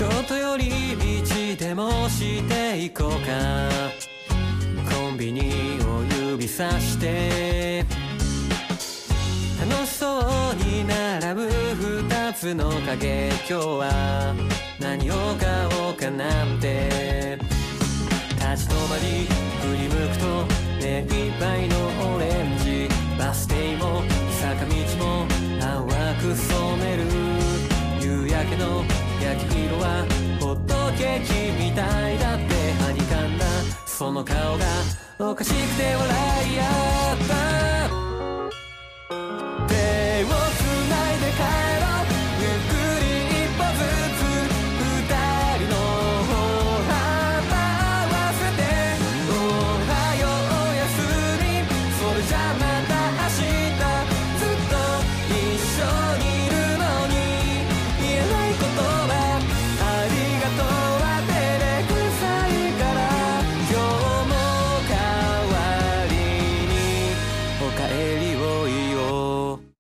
ちょっと寄り道でもしていこうか。コンビニを指さして。楽しそうに並ぶ二つの影。今日は何を買おうかなんて。立ち止まり振り向くと目いっぱいのオレンジ。バス停も坂道も淡く染める。夕焼けの焼き色はホットケーキみたいだってはにかんだその顔がおかしくて笑い buscaré